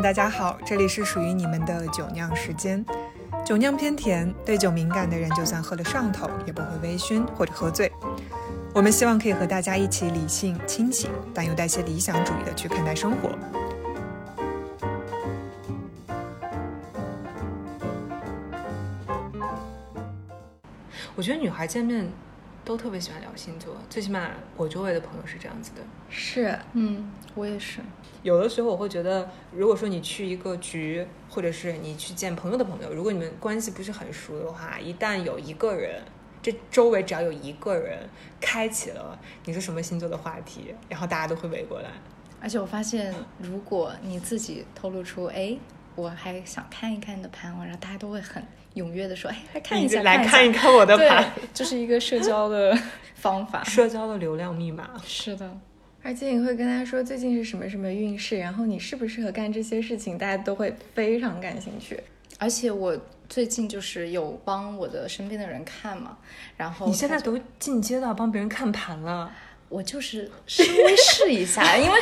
大家好，这里是属于你们的酒酿时间。酒酿偏甜，对酒敏感的人就算喝了上头，也不会微醺或者喝醉。我们希望可以和大家一起理性、清醒，但又带些理想主义的去看待生活。我觉得女孩见面都特别喜欢聊星座，最起码我周围的朋友是这样子的。是，嗯，我也是。有的时候我会觉得，如果说你去一个局，或者是你去见朋友的朋友，如果你们关系不是很熟的话，一旦有一个人，这周围只要有一个人开启了你是什么星座的话题，然后大家都会围过来。而且我发现，如果你自己透露出，哎，我还想看一看你的盘，然后大家都会很踊跃的说，哎，来看一下，来看一看我的盘，就是一个社交的方法，社交的流量密码。是的。而且你会跟他说最近是什么什么运势，然后你适不适合干这些事情，大家都会非常感兴趣。而且我最近就是有帮我的身边的人看嘛，然后你现在都进阶到帮别人看盘了，我就是稍微试一下，因为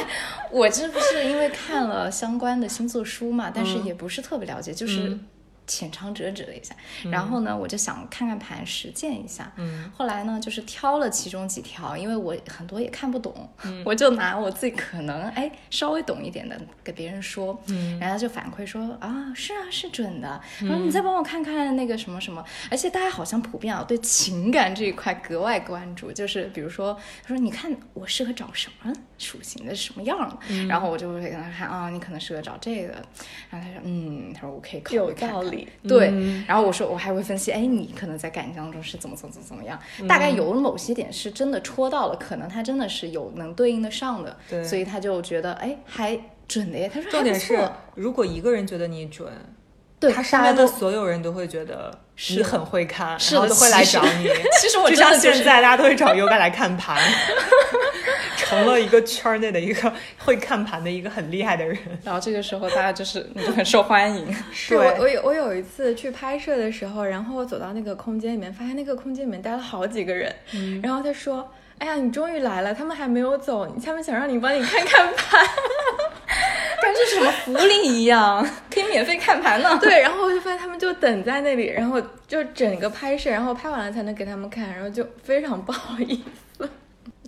我这不是因为看了相关的星座书嘛，但是也不是特别了解，就是。浅尝辄止了一下，然后呢，我就想看看盘，实践一下。嗯，后来呢，就是挑了其中几条，因为我很多也看不懂，我就拿我自己可能哎稍微懂一点的给别人说。嗯，然后就反馈说啊，是啊，是准的。然后你再帮我看看那个什么什么，而且大家好像普遍啊对情感这一块格外关注，就是比如说他说你看我适合找什么属性的什么样的，然后我就会跟他看啊，你可能适合找这个。然后他说嗯，他说我可以考虑看看。对，然后我说我还会分析，哎，你可能在感情当中是怎么怎么怎么怎么样，大概有某些点是真的戳到了，可能他真的是有能对应得上的，所以他就觉得哎还准的耶。他说重点是，如果一个人觉得你准，对他身边的所有人都会觉得你很会看，然后都会来找你。其实我就像现在大家都会找 Yoga 来看盘。成了一个圈内的一个会看盘的一个很厉害的人，然后这个时候大家就是你就很受欢迎。是我我有我有一次去拍摄的时候，然后我走到那个空间里面，发现那个空间里面待了好几个人，然后他说：“哎呀，你终于来了，他们还没有走，他们想让你帮你看看盘，感觉什么福利一样，可以免费看盘呢。”对，然后我就发现他们就等在那里，然后就整个拍摄，然后拍完了才能给他们看，然后就非常不好意思。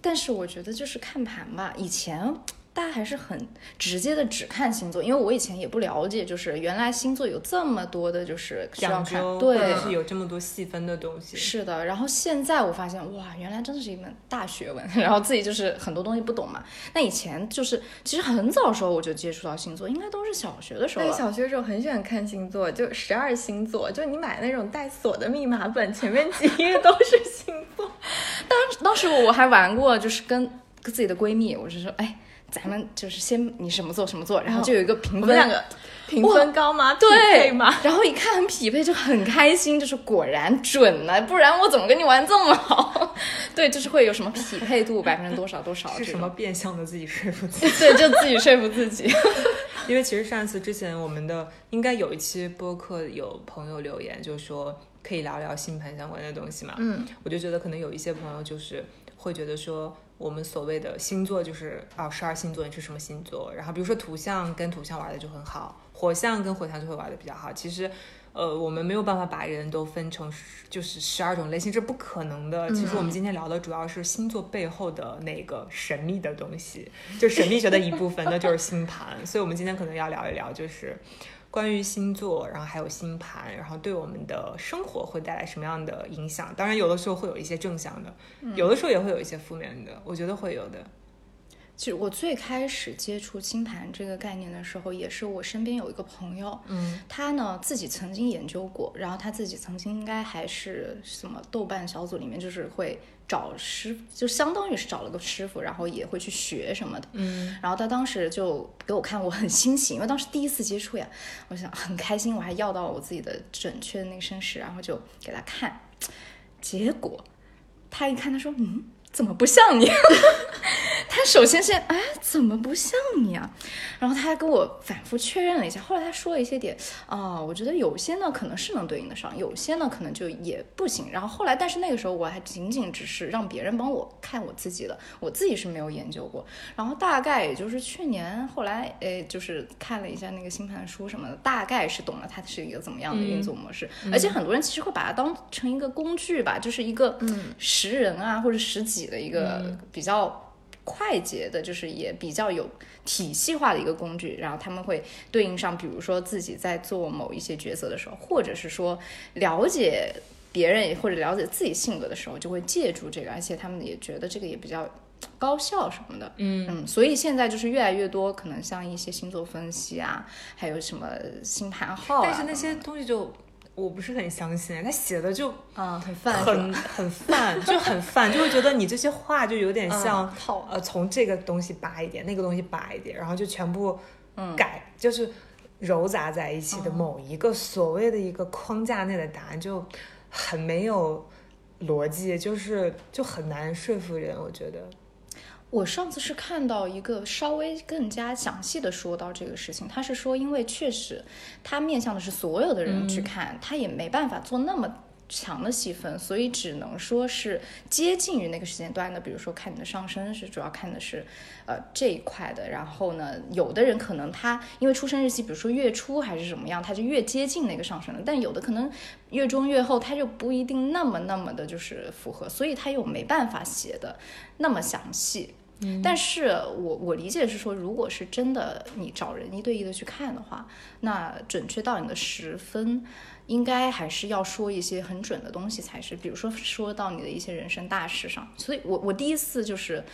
但是我觉得就是看盘吧，以前。大家还是很直接的，只看星座，因为我以前也不了解，就是原来星座有这么多的，就是需要看，对，是有这么多细分的东西。是的，然后现在我发现，哇，原来真的是一门大学问。然后自己就是很多东西不懂嘛。那以前就是其实很早时候我就接触到星座，应该都是小学的时候。对，小学的时候很喜欢看星座，就十二星座，就你买那种带锁的密码本，前面几页都是星座。当当时我还玩过，就是跟自己的闺蜜，我就说，哎。咱们就是先你什么座什么座，然后就有一个评分，两个评分高吗？对吗？然后一看很匹配，就很开心，就是果然准了，不然我怎么跟你玩这么好？对，就是会有什么匹配度百分之多少多少？是什么变相的自己说服自己？对，就自己说服自己。因为其实上一次之前我们的应该有一期播客，有朋友留言就说可以聊聊星盘相关的东西嘛。嗯，我就觉得可能有一些朋友就是会觉得说。我们所谓的星座就是啊，十二星座你是什么星座？然后比如说土象跟土象玩的就很好，火象跟火象就会玩的比较好。其实，呃，我们没有办法把人都分成就是十二种类型，这不可能的。其实我们今天聊的主要是星座背后的那个神秘的东西，就神秘学的一部分，那就是星盘。所以我们今天可能要聊一聊，就是。关于星座，然后还有星盘，然后对我们的生活会带来什么样的影响？当然，有的时候会有一些正向的，有的时候也会有一些负面的。我觉得会有的。其实我最开始接触星盘这个概念的时候，也是我身边有一个朋友，嗯，他呢自己曾经研究过，然后他自己曾经应该还是什么豆瓣小组里面，就是会。找师就相当于是找了个师傅，然后也会去学什么的。嗯，然后他当时就给我看，我很欣喜，因为当时第一次接触呀，我想很开心，我还要到我自己的准确的那个身世，然后就给他看。结果他一看，他说：“嗯，怎么不像你？他首先是哎，怎么不像你啊？然后他还跟我反复确认了一下，后来他说了一些点啊，我觉得有些呢可能是能对应得上，有些呢可能就也不行。然后后来，但是那个时候我还仅仅只是让别人帮我看我自己的，我自己是没有研究过。然后大概也就是去年后来，哎，就是看了一下那个星盘书什么的，大概是懂了它是一个怎么样的运作模式。而且很多人其实会把它当成一个工具吧，就是一个识人啊或者识己的一个比较。快捷的，就是也比较有体系化的一个工具，然后他们会对应上，比如说自己在做某一些角色的时候，或者是说了解别人或者了解自己性格的时候，就会借助这个，而且他们也觉得这个也比较高效什么的，嗯嗯，所以现在就是越来越多，可能像一些星座分析啊，还有什么星盘号，啊但是那些东西就。我不是很相信，他写的就啊很泛，很很泛，就很泛，就会觉得你这些话就有点像呃从这个东西拔一点，那个东西拔一点，然后就全部改，就是揉杂在一起的某一个所谓的一个框架内的答案，就很没有逻辑，就是就很难说服人，我觉得。我上次是看到一个稍微更加详细的说到这个事情，他是说，因为确实他面向的是所有的人去看，他也没办法做那么强的细分，所以只能说是接近于那个时间段的。比如说看你的上升是主要看的是呃这一块的，然后呢，有的人可能他因为出生日期，比如说月初还是什么样，他就越接近那个上升了，但有的可能月中月后他就不一定那么那么的就是符合，所以他又没办法写的那么详细。但是我我理解是说，如果是真的你找人一对一的去看的话，那准确到你的十分，应该还是要说一些很准的东西才是。比如说说到你的一些人生大事上，所以我我第一次就是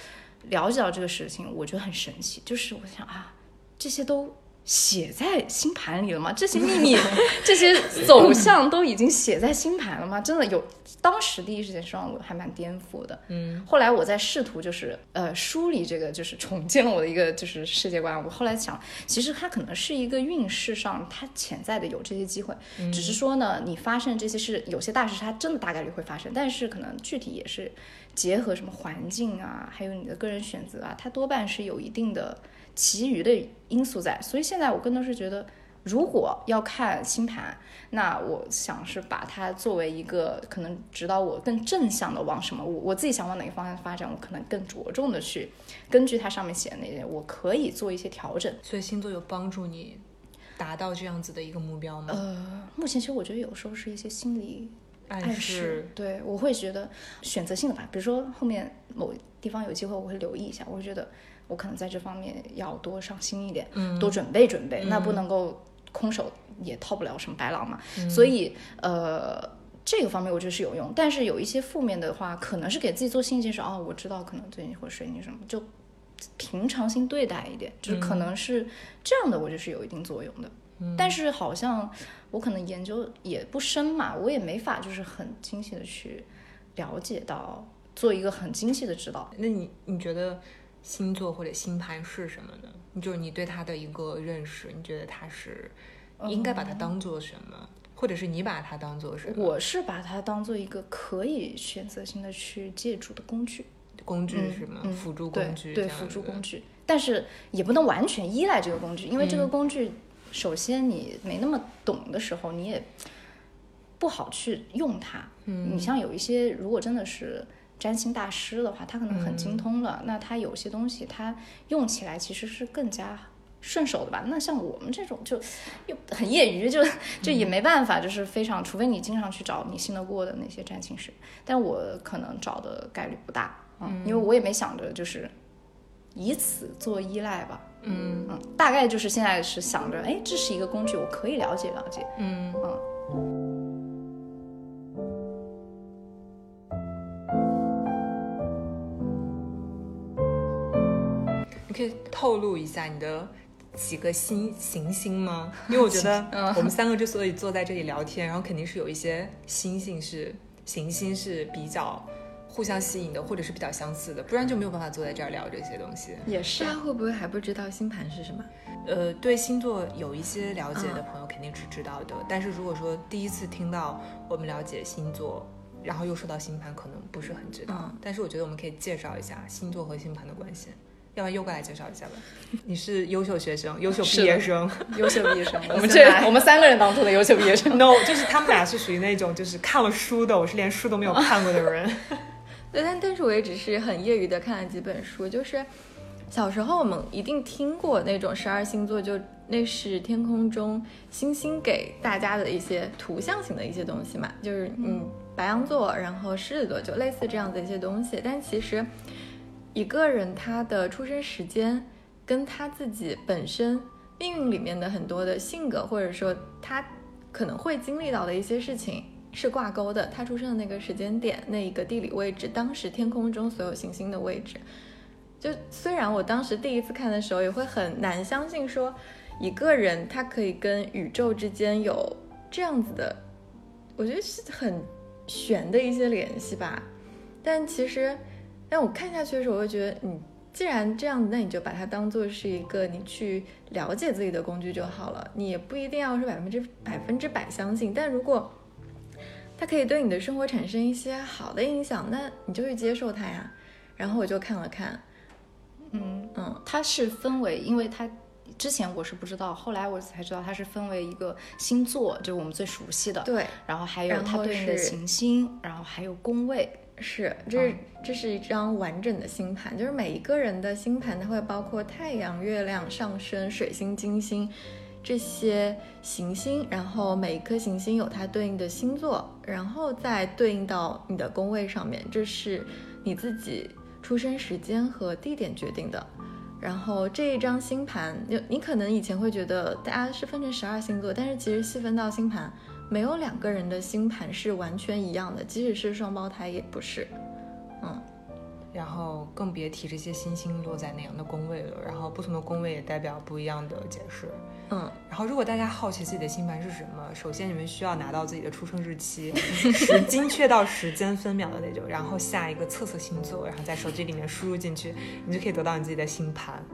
了解到这个事情，我觉得很神奇，就是我想啊，这些都。写在星盘里了吗？这些 秘密、这些走向都已经写在星盘了吗？真的有，当时第一时间是让我还蛮颠覆的。嗯，后来我在试图就是呃梳理这个，就是重建了我的一个就是世界观。我后来想，其实它可能是一个运势上它潜在的有这些机会，只是说呢，你发生这些事，有些大事它真的大概率会发生，但是可能具体也是结合什么环境啊，还有你的个人选择啊，它多半是有一定的。其余的因素在，所以现在我更多是觉得，如果要看星盘，那我想是把它作为一个可能指导我更正向的往什么，我我自己想往哪个方向发展，我可能更着重的去根据它上面写的那些，我可以做一些调整。所以星座有帮助你达到这样子的一个目标吗？呃，目前其实我觉得有时候是一些心理暗示，对我会觉得选择性的吧，比如说后面某地方有机会，我会留意一下，我会觉得。我可能在这方面要多上心一点，嗯多准备准备，那不能够空手也套不了什么白狼嘛。所以，呃，这个方面我觉得是有用。但是有一些负面的话，可能是给自己做心理建设。哦，我知道可能最近会水你什么，就平常心对待一点，就是可能是这样的，我觉得是有一定作用的。但是好像我可能研究也不深嘛，我也没法就是很精细的去了解到做一个很精细的指导。那你你觉得？星座或者星盘是什么呢？就是你对它的一个认识，你觉得它是应该把它当做什么，或者是你把它当做什么？我是把它当做一个可以选择性的去借助的工具，工具是吗？辅助工具，对辅助工具，但是也不能完全依赖这个工具，因为这个工具，首先你没那么懂的时候，你也不好去用它。嗯，你像有一些，如果真的是。占星大师的话，他可能很精通了，那他有些东西他用起来其实是更加顺手的吧？那像我们这种就又很业余，就 就也没办法，就是非常，除非你经常去找你信得过的那些占星师，但我可能找的概率不大，嗯，因为我也没想着就是以此做依赖吧，嗯。嗯，大概就是现在是想着，哎，这是一个工具，我可以了解了解，嗯。嗯。可以透露一下你的几个星行星吗？因为我觉得我们三个之所以坐在这里聊天，然后肯定是有一些星星是行星是比较互相吸引的，或者是比较相似的，不然就没有办法坐在这儿聊这些东西。也是，他会不会还不知道星盘是什么？呃，对星座有一些了解的朋友肯定是知道的，但是如果说第一次听到我们了解星座。然后又说到星盘，可能不是很知道。嗯但是我觉得我们可以介绍一下星座和星盘的关系。要不然优哥来介绍一下吧？你是优秀学生，优秀毕业生。优秀毕业生，我们这我们三个人当中的优秀毕业生。no，就是他们俩是属于那种就是看了书的，我是连书都没有看过的人。对，但但是我也只是很业余的看了几本书，就是小时候我们一定听过那种十二星座，就那是天空中星星给大家的一些图像型的一些东西嘛，就是嗯白羊座，然后狮子座，就类似这样的一些东西。但其实一个人他的出生时间跟他自己本身命运里面的很多的性格，或者说他可能会经历到的一些事情是挂钩的。他出生的那个时间点，那一个地理位置，当时天空中所有行星的位置，就虽然我当时第一次看的时候也会很难相信，说一个人他可以跟宇宙之间有这样子的，我觉得是很玄的一些联系吧。但其实，但我看下去的时候，我会觉得，你，既然这样子，那你就把它当做是一个你去了解自己的工具就好了。你也不一定要是百分之百分之百相信，但如果它可以对你的生活产生一些好的影响，那你就去接受它呀。然后我就看了看，嗯嗯，它是分为，因为它之前我是不知道，后来我才知道它是分为一个星座，就是我们最熟悉的，对，然后还有它对应的行星，然后还有宫位，是，这是、这是一张完整的星盘，就是每一个人的星盘，它会包括太阳、月亮、上升、水星、金星这些行星，然后每一颗行星有它对应的星座，然后再对应到你的宫位上面，这是你自己出生时间和地点决定的。然后这一张星盘，就你可能以前会觉得大家是分成十二星座，但是其实细分到星盘，没有两个人的星盘是完全一样的，即使是双胞胎也不是。嗯，然后更别提这些星星落在哪样的宫位了。然后不同的宫位也代表不一样的解释。嗯，然后如果大家好奇自己的星盘是什么，首先你们需要拿到自己的出生日期，时精确到时间分秒的那种，然后下一个测测星座，然后在手机里面输入进去，你就可以得到你自己的星盘。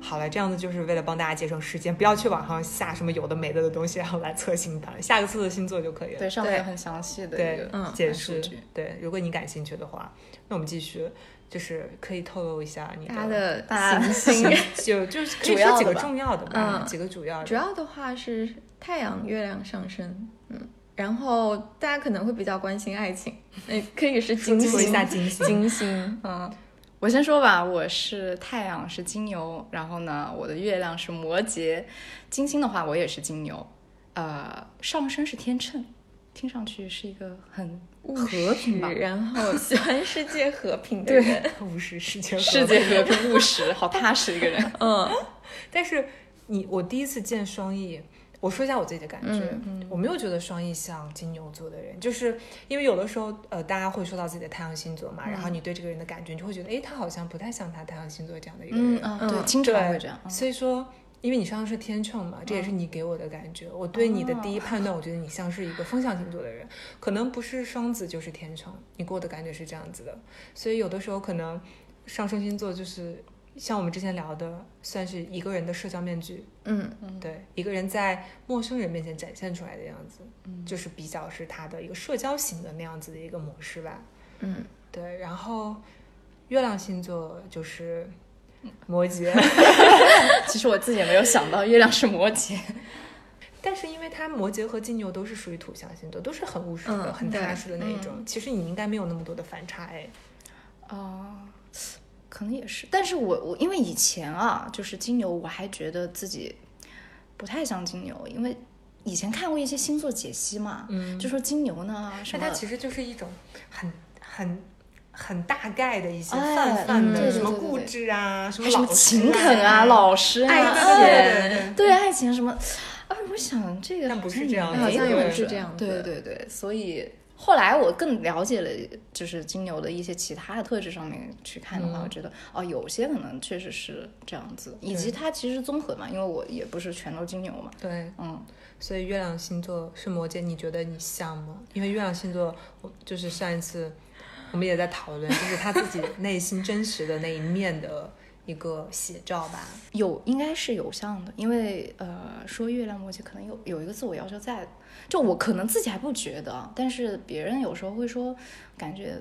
好了，这样子就是为了帮大家节省时间，不要去网上下什么有的没的的东西，然后来测星盘，下个测测星座就可以了。对，上面有很详细的一对解释。对，如果你感兴趣的话，那我们继续，就是可以透露一下你它的大家行星 就就是可 以主要的说几个重要的吧，嗯。几个主要的。主要的话是太阳、月亮上升，嗯，然后大家可能会比较关心爱情，那 可以是金星，下金星，金星，嗯，我先说吧，我是太阳是金牛，然后呢，我的月亮是摩羯，金星的话我也是金牛，呃，上升是天秤，听上去是一个很和平吧，然后 喜欢世界和平的人，务实世界和世界和平务实，好踏实一个人。嗯但是你我第一次见双翼，我说一下我自己的感觉，嗯我没有觉得双翼像金牛座的人，就是因为有的时候呃大家会说到自己的太阳星座嘛，然后你对这个人的感觉，你就会觉得诶，他好像不太像他太阳星座这样的一个人。对，嗯经常对会这样。嗯所以说。因为你上的是天秤嘛，这也是你给我的感觉。我对你的第一判断，我觉得你像是一个风象星座的人，可能不是双子就是天秤，你给我的感觉是这样子的。所以有的时候可能上升星座就是像我们之前聊的，算是一个人的社交面具，嗯嗯对，一个人在陌生人面前展现出来的样子，就是比较是他的一个社交型的那样子的一个模式吧。嗯，对，然后月亮星座就是摩羯 其实我自己也没有想到月亮是摩羯。但是因为它摩羯和金牛都是属于土象星座，都是很务实的、嗯很踏实的那一种。其实你应该没有那么多的反差哎。哦，可能也是，但是我我因为以前啊，就是金牛，我还觉得自己不太像金牛，因为以前看过一些星座解析嘛，嗯。就说金牛呢什么但它其实就是一种很很很大概的一些哎泛泛的，什么固执啊，什么还什么勤恳啊、老实啊、哎对对对爱情什么，哎，我想这个但不是这样也好像也没不是这样子对对对，所以后来我更了解了，就是金牛的一些其他的特质上面去看的话，嗯。我觉得哦，有些可能确实是这样子，以及它其实综合嘛，因为我也不是全都金牛嘛，对，嗯，所以月亮星座是摩羯，你觉得你像吗？因为月亮星座，我就是上一次我们也在讨论，就是他自己内心真实的那一面的一个写照吧。有应该是有像的，因为呃，说月亮摩羯可能有有一个自我要求在，就我可能自己还不觉得，但是别人有时候会说，感觉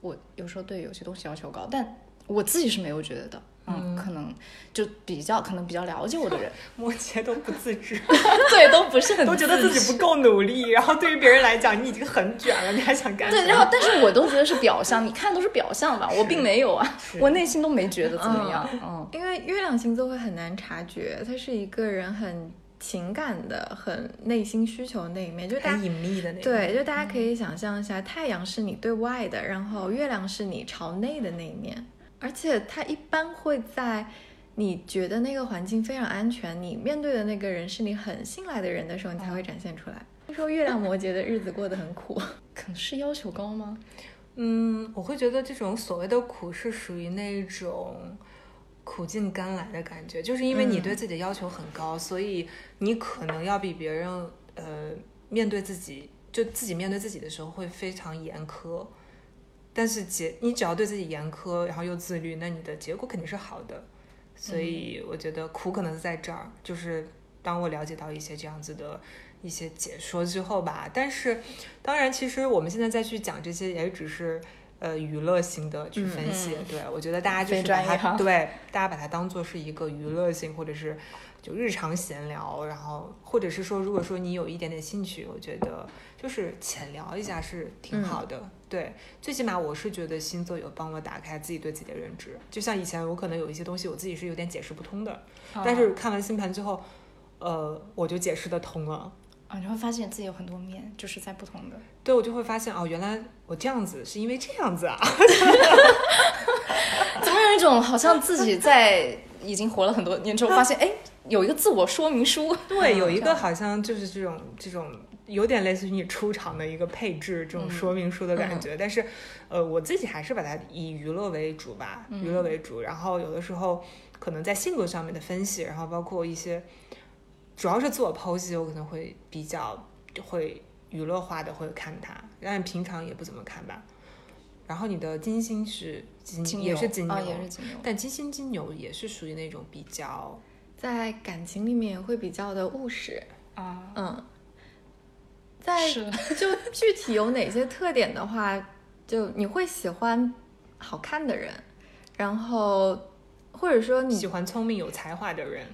我有时候对有些东西要求高，但我自己是没有觉得的。嗯，可能就比较可能比较了解我的人，摩羯都不自知，对，都不是很都觉得自己不够努力，然后对于别人来讲，你已经很卷了，你还想干？对，然后但是我都觉得是表象，你看都是表象吧，我并没有啊，我内心都没觉得怎么样。嗯，因为月亮星座会很难察觉，它是一个人很情感的、很内心需求那一面，就很隐秘的那对，就大家可以想象一下，太阳是你对外的，然后月亮是你朝内的那一面。而且他一般会在你觉得那个环境非常安全，你面对的那个人是你很信赖的人的时候，你才会展现出来。听说月亮摩羯的日子过得很苦，可能是要求高吗？嗯，我会觉得这种所谓的苦是属于那种苦尽甘来的感觉，就是因为你对自己的要求很高，所以你可能要比别人呃面对自己，就自己面对自己的时候会非常严苛。但是结你只要对自己严苛，然后又自律，那你的结果肯定是好的。所以我觉得苦可能是在这儿，就是当我了解到一些这样子的一些解说之后吧。但是当然，其实我们现在再去讲这些，也只是呃娱乐性的去分析。对我觉得大家就是把它对大家把它当做是一个娱乐性，或者是。就日常闲聊，然后或者是说，如果说你有一点点兴趣，我觉得就是浅聊一下是挺好的。对，最起码我是觉得星座有帮我打开自己对自己的认知。就像以前我可能有一些东西我自己是有点解释不通的，但是看完星盘之后，呃，我就解释的通了。啊，你会发现自己有很多面，就是在不同的。对，我就会发现哦，原来我这样子是因为这样子啊。怎么有一种好像自己在已经活了很多年之后，发现哎。有一个自我说明书，对，有一个好像就是这种这种有点类似于你出场的一个配置，这种说明书的感觉。但是，呃，我自己还是把它以娱乐为主吧，娱乐为主。然后有的时候可能在性格上面的分析，然后包括一些主要是自我剖析，我可能会比较会娱乐化的会看它，但平常也不怎么看吧。然后你的金星是金，也是金牛，也是金牛，但金星金牛也是属于那种比较。在感情里面会比较的务实啊，嗯，在 就具体有哪些特点的话，就你会喜欢好看的人，然后或者说你喜欢聪明有才华的人，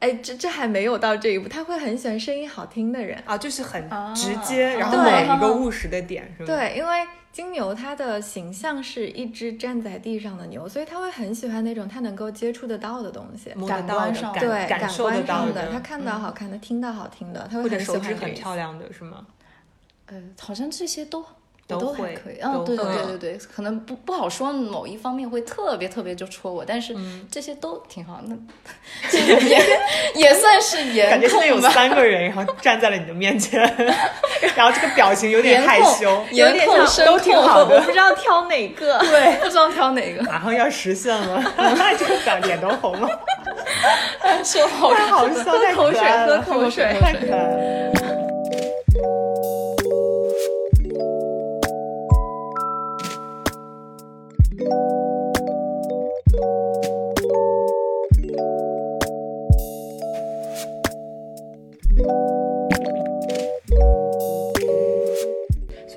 哎，这这还没有到这一步，他会很喜欢声音好听的人啊，就是很直接，然后某一个务实的点是吗？对，因为。金牛它的形象是一只站在地上的牛，所以他会很喜欢那种他能够接触得到的东西，感官上对感官上的，他看到好看的，听到好听的，他会很喜欢很漂亮的是吗？呃，好像这些都。都还可以，嗯，对对对对对，可能不不好说某一方面会特别特别就戳我，但是这些都挺好，那也也算是 颜感觉现在有三个人，然后站在了你的面前，然后这个表情有点害羞，颜控都挺好的，我不知道挑哪个，对，不知道挑哪个，马上要实现了，这个脸都红了，说好太好笑，喝口水，喝口水，太可爱了。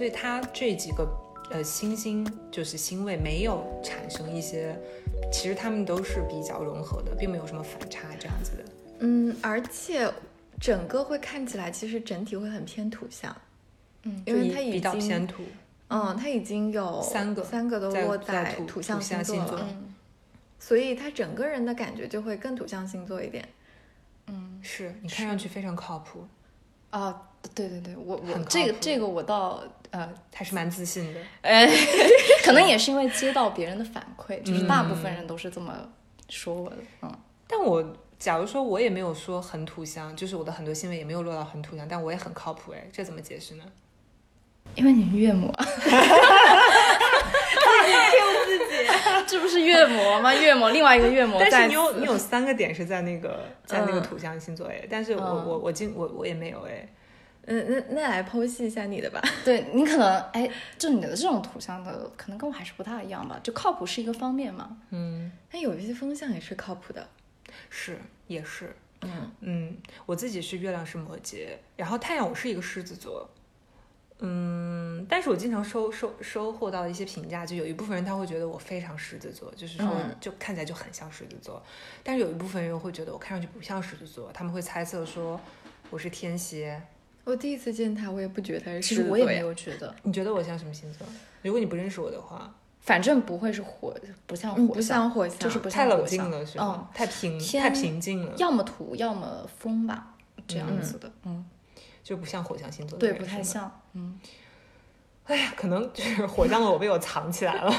所以它这几个呃星星就是星位没有产生一些，其实它们都是比较融合的，并没有什么反差这样子的。嗯，而且整个会看起来其实整体会很偏土象，嗯，因为它已经偏土。嗯，它已经有三个，三个都落在土象星座了，所以他整个人的感觉就会更土象星座一点。嗯，是你看上去非常靠谱。啊，对对对，我我这个这个我倒呃还是蛮自信的。哎，可能也是因为接到别人的反馈，就是大部分人都是这么说我的。嗯，但我假如说我也没有说很土象，就是我的很多行为也没有落到很土象，但我也很靠谱。哎，这怎么解释呢？因为你是月魔，自己 Q 自己，这不是月魔吗？月魔，另外一个月魔。但是你有你有三个点是在那个在那个土象星座哎，但是我我我今我我也没有哎，嗯，那那来剖析一下你的吧。对你可能哎，就你的这种土象的，可能跟我还是不大一样吧。就靠谱是一个方面嘛。嗯，但有一些风向也是靠谱的。是，也是。嗯嗯，我自己是月亮是摩羯，然后太阳我是一个狮子座。嗯，但是我经常收收收获到一些评价，就有一部分人他会觉得我非常狮子座，就是说嗯就看起来就很像狮子座，但是有一部分人又会觉得我看上去不像狮子座，他们会猜测说我是天蝎。我第一次见他，我也不觉得他是其实我也没。有觉得，你觉得我像什么星座？如果你不认识我的话，反正不会是火，不像嗯，不火，像火象，就是不太冷静了是吗？嗯太平太平静了，要么土，要么风吧，这样嗯子的。嗯，就不像火象星座的对，不太像。嗯，哎呀，可能就是 火象的我被我藏起来了。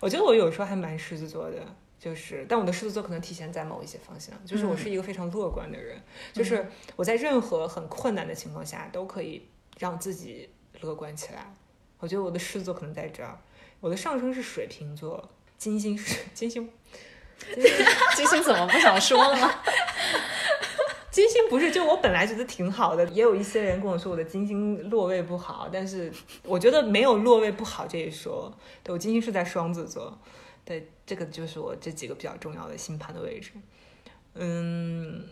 我觉得我有时候还蛮狮子座的，就是，但我的狮子座可能体现在某一些方向，就是我是一个非常乐观的人，就是我在任何很困难的情况下都可以让自己乐观起来。我觉得我的狮子座可能在这儿，我的上升是水瓶座，金星是金星，金星怎么不想说了吗？金星不是，就我本来觉得挺好的，也有一些人跟我说我的金星落位不好，但是我觉得没有落位不好这一说。对我金星是在双子座，对，这个就是我这几个比较重要的星盘的位置。嗯，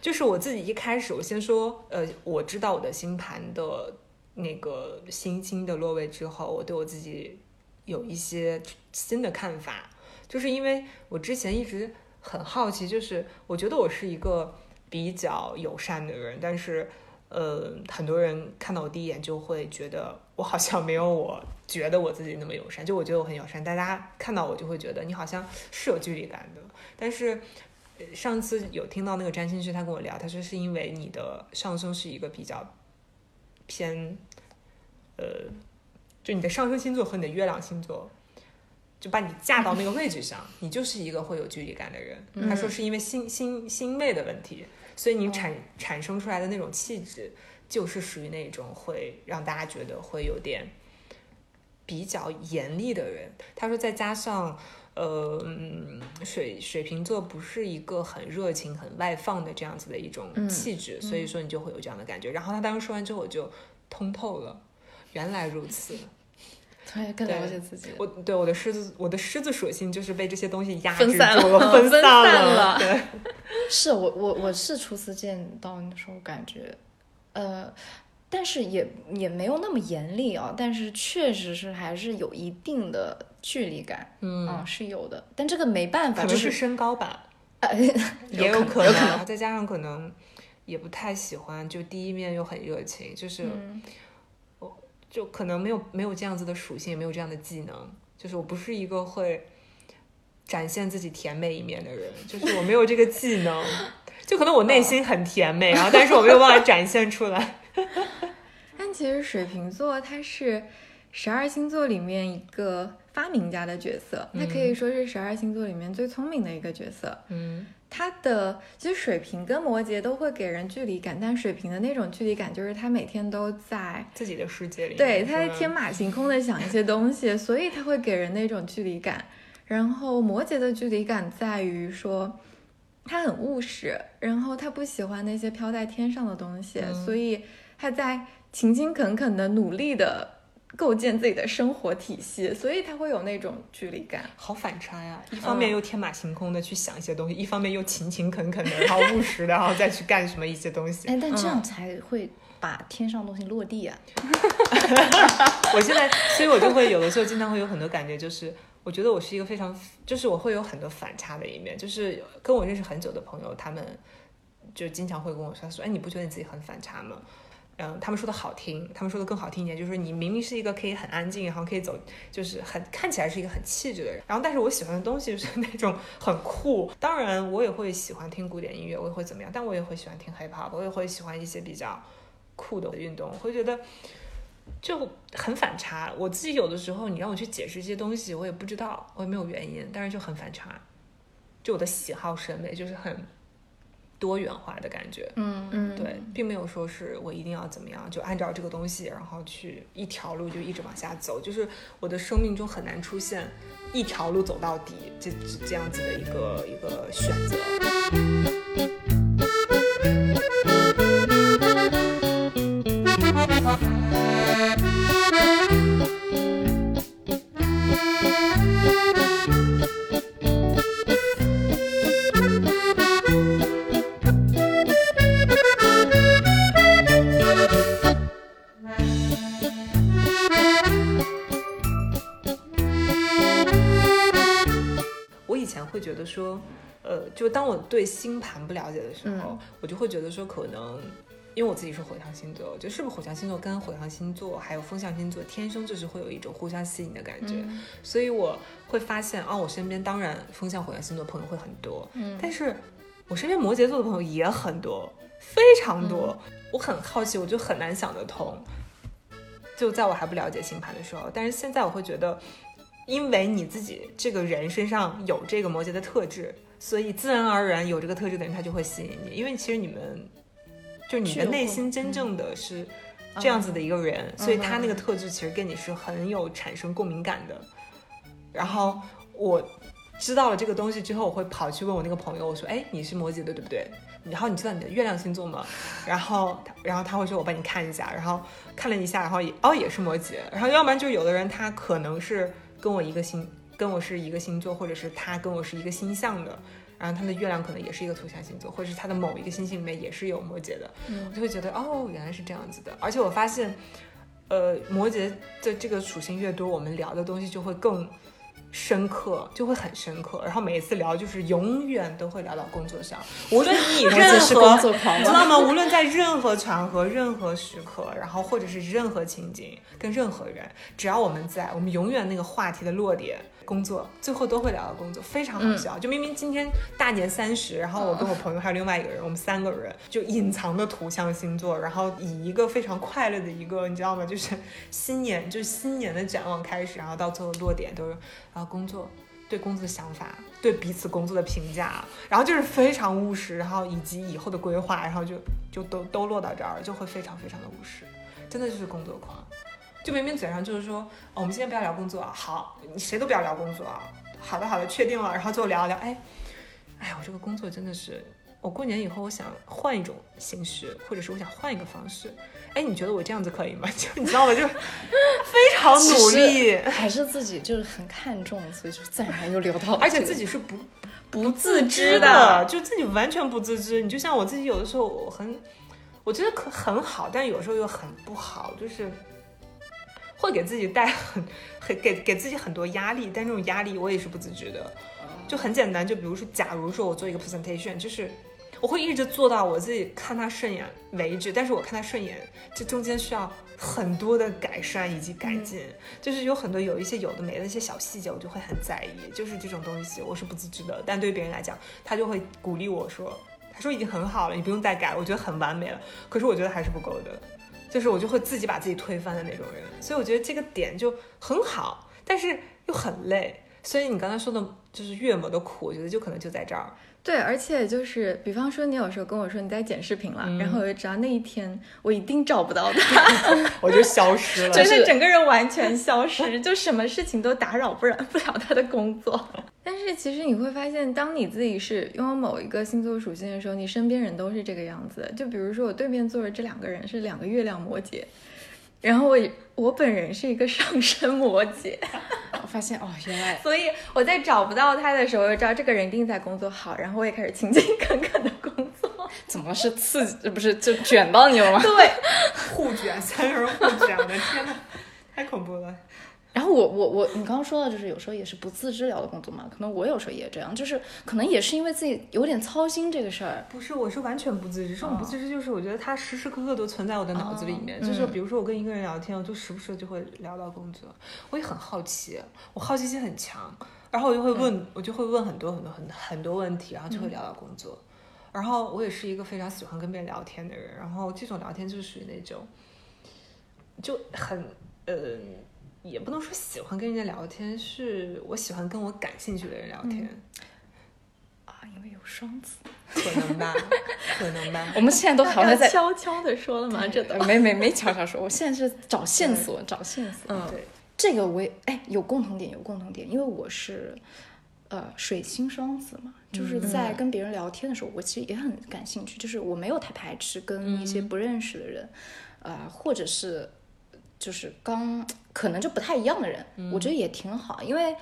就是我自己一开始，我先说，呃，我知道我的星盘的那个星星的落位之后，我对我自己有一些新的看法，就是因为我之前一直很好奇，就是我觉得我是一个比较友善的人，但是呃，很多人看到我第一眼就会觉得我好像没有我觉得我自己那么友善，就我觉得我很友善，大家看到我就会觉得你好像是有距离感的，但是。呃上次有听到那个占星师，他跟我聊，他说是因为你的上升是一个比较偏，呃，就你的上升星座和你的月亮星座，就把你架到那个位置上，你就是一个会有距离感的人。他说是因为星星星位的问题，所以你产产生出来的那种气质，就是属于那种会让大家觉得会有点比较严厉的人。他说再加上。呃，嗯水水瓶座不是一个很热情、很外放的这样子的一种嗯气质，所以说你就会有这样的感觉。然后他当时说完之后，我就通透了，原来如此。对，更了解自己。我对我的狮子，我的狮子属性就是被这些东西压制分散住了分 分散散了对，是我我我是初次见到你的时候感觉，呃，但是也也没有那么严厉啊，但是确实是还是有一定的距离感，嗯，是有的，但这个没办法，可能就是是身高吧，呃，也有可能，有可能再加上可能也不太喜欢，就第一面又很热情，就是、就可能没有没有这样子的属性，也没有这样的技能，就是我不是一个会展现自己甜美一面的人，就是我没有这个技能，就可能我内心很甜美，然后但是我没有办法展现出来。但其实水瓶座它是十二星座里面一个发明家的角色，它可以说是十二星座里面最聪明的一个角色。嗯它的其实水瓶跟摩羯都会给人距离感，但水瓶的那种距离感就是他每天都在，自己的世界里，对，他在天马行空的想一些东西，所以他会给人那种距离感。然后摩羯的距离感在于说，他很务实，然后他不喜欢那些飘在天上的东西，嗯所以他在勤勤恳恳的努力的构建自己的生活体系，所以他会有那种距离感。好反差呀！一方面又天马行空的去想一些东西，一方面又勤勤恳恳的，然后 务实的，然后再去干什么一些东西。哎，但这样才会把天上的东西落地啊。我现在，所以我就会有的时候经常会有很多感觉，就是我觉得我是一个非常，就是我会有很多反差的一面，就是跟我认识很久的朋友，他们就经常会跟我说，说，哎，你不觉得你自己很反差吗？嗯，他们说的好听，他们说的更好听一点，就是你明明是一个可以很安静，然后可以走，就是很看起来是一个很气质的人，然后但是我喜欢的东西是那种很酷。当然，我也会喜欢听古典音乐，我也会怎么样，但我也会喜欢听 hip hop，我也会喜欢一些比较酷的运动，我会觉得就很反差。我自己有的时候，你让我去解释这些东西，我也不知道，我也没有原因，但是就很反差。就我的喜好审美就是很多元化的感觉。嗯嗯，对，并没有说是我一定要怎么样，就按照这个东西，然后去一条路就一直往下走。就是我的生命中很难出现一条路走到底这这这样子的一个一个选择。就当我对星盘不了解的时候，我就会觉得说，可能因为我自己是火象星座，就是不是火象星座跟火象星座还有风象星座天生就是会有一种互相吸引的感觉，所以我会发现，哦，我身边当然风象火象星座朋友会很多，嗯，但是我身边摩羯座的朋友也很多，非常多，我很好奇，我就很难想得通。就在我还不了解星盘的时候，但是现在我会觉得，因为你自己这个人身上有这个摩羯的特质，所以自然而然有这个特质的人他就会吸引你。因为其实你们，就你的内心真正的是这样子的一个人，所以他那个特质其实跟你是很有产生共鸣感的。然后我知道了这个东西之后，我会跑去问我那个朋友，我说：“哎，你是摩羯的，对不对？然后你知道你的月亮星座吗？” 然后，然后他会说：“我帮你看一下。”然后。看了一下，然后也哦也是摩羯，然后要不然就是有的人他可能是跟我一个星，跟我是一个星座，或者是他跟我是一个星象的，然后他的月亮可能也是一个土象星座，或者是他的某一个星星里面也是有摩羯的，我就会觉得哦原来是这样子的，而且我发现，呃摩羯的这个属性越多，我们聊的东西就会更。深刻就会很深刻，然后每一次聊就是永远都会聊到工作上，无论你任何，知道吗？无论在任何场合、任何时刻，然后或者是任何情景，跟任何人，只要我们在，我们永远那个话题的落点。工作最后都会聊到工作，非常好笑。就明明今天大年三十，然后我跟我朋友还有另外一个人，我们三个人就隐藏的图像星座，然后以一个非常快乐的一个，你知道吗？就是新年，就是新年的展望开始，然后到最后落点都是啊工作，对工作的想法，对彼此工作的评价，然后就是非常务实，然后以及以后的规划，然后就就都都落到这儿，就会非常非常的务实，真的就是工作狂。就明明嘴上就是说，我们今天不要聊工作啊，好，你谁都不要聊工作啊，好的好的，确定了，然后最后聊一聊，哎，哎，我这个工作真的是，我过年以后我想换一种形式，或者是我想换一个方式，哎，你觉得我这样子可以吗？就你知道吗？就非常努力，还是自己就是很看重，所以就自然又聊到，而且自己是不不自知的，就自己完全不自知。你就像我自己，有的时候我很，我觉得可很好，但有时候又很不好，就是。会给自己带很很给给自己很多压力，但这种压力我也是不自知的，就很简单，就比如说，假如说我做一个 presentation，就是我会一直做到我自己看他顺眼为止，但是我看他顺眼，这中间需要很多的改善以及改进，就是有很多有一些有的没的一些小细节，我就会很在意，就是这种东西我是不自知的，但对于别人来讲，他就会鼓励我说，他说已经很好了，你不用再改，我觉得很完美了，可是我觉得还是不够的。就是我就会自己把自己推翻的那种人，所以我觉得这个点就很好，但是又很累。所以你刚才说的就是岳母的苦，我觉得就可能就在这儿。对，而且就是，比方说你有时候跟我说你在剪视频了，然后我就知道那一天我一定找不到他，我就消失了，就是整个人完全消失，就什么事情都打扰不了不了他的工作。但是其实你会发现，当你自己是拥有某一个星座属性的时候，你身边人都是这个样子。就比如说我对面坐着这两个人是两个月亮摩羯。然后我我本人是一个上升摩羯，我发现哦，原来，所以我在找不到他的时候，就知道这个人一定在工作好，然后我也开始勤勤恳恳的工作。怎么是刺激？不是就卷到你了吗？对，互卷，三个人互卷，我的天呐，太恐怖了。然后我我我，你刚刚说的就是有时候也是不自知聊的工作嘛，可能我有时候也这样，就是可能也是因为自己有点操心这个事儿。不是，我是完全不自知，这种不自知就是我觉得它时时刻刻都存在我的脑子里面，就是比如说我跟一个人聊天，我就时不时就会聊到工作，我也很好奇，我好奇心很强，然后我就会问，我就会问很多很多很很多问题，然后就会聊到工作，然后我也是一个非常喜欢跟别人聊天的人，然后这种聊天就是属于那种就很呃。也不能说喜欢跟人家聊天，是我喜欢跟我感兴趣的人聊天啊，因为有双子，可能吧，可能吧。我们现在都好像在悄悄的说了吗？这都没没没悄悄说，我现在是找线索，找线索。嗯，对，这个我也哎有共同点，有共同点，因为我是呃水星双子嘛，就是在跟别人聊天的时候，我其实也很感兴趣，就是我没有太排斥跟一些不认识的人，呃，或者是。就是刚可能就不太一样的人，我觉得也挺好，因为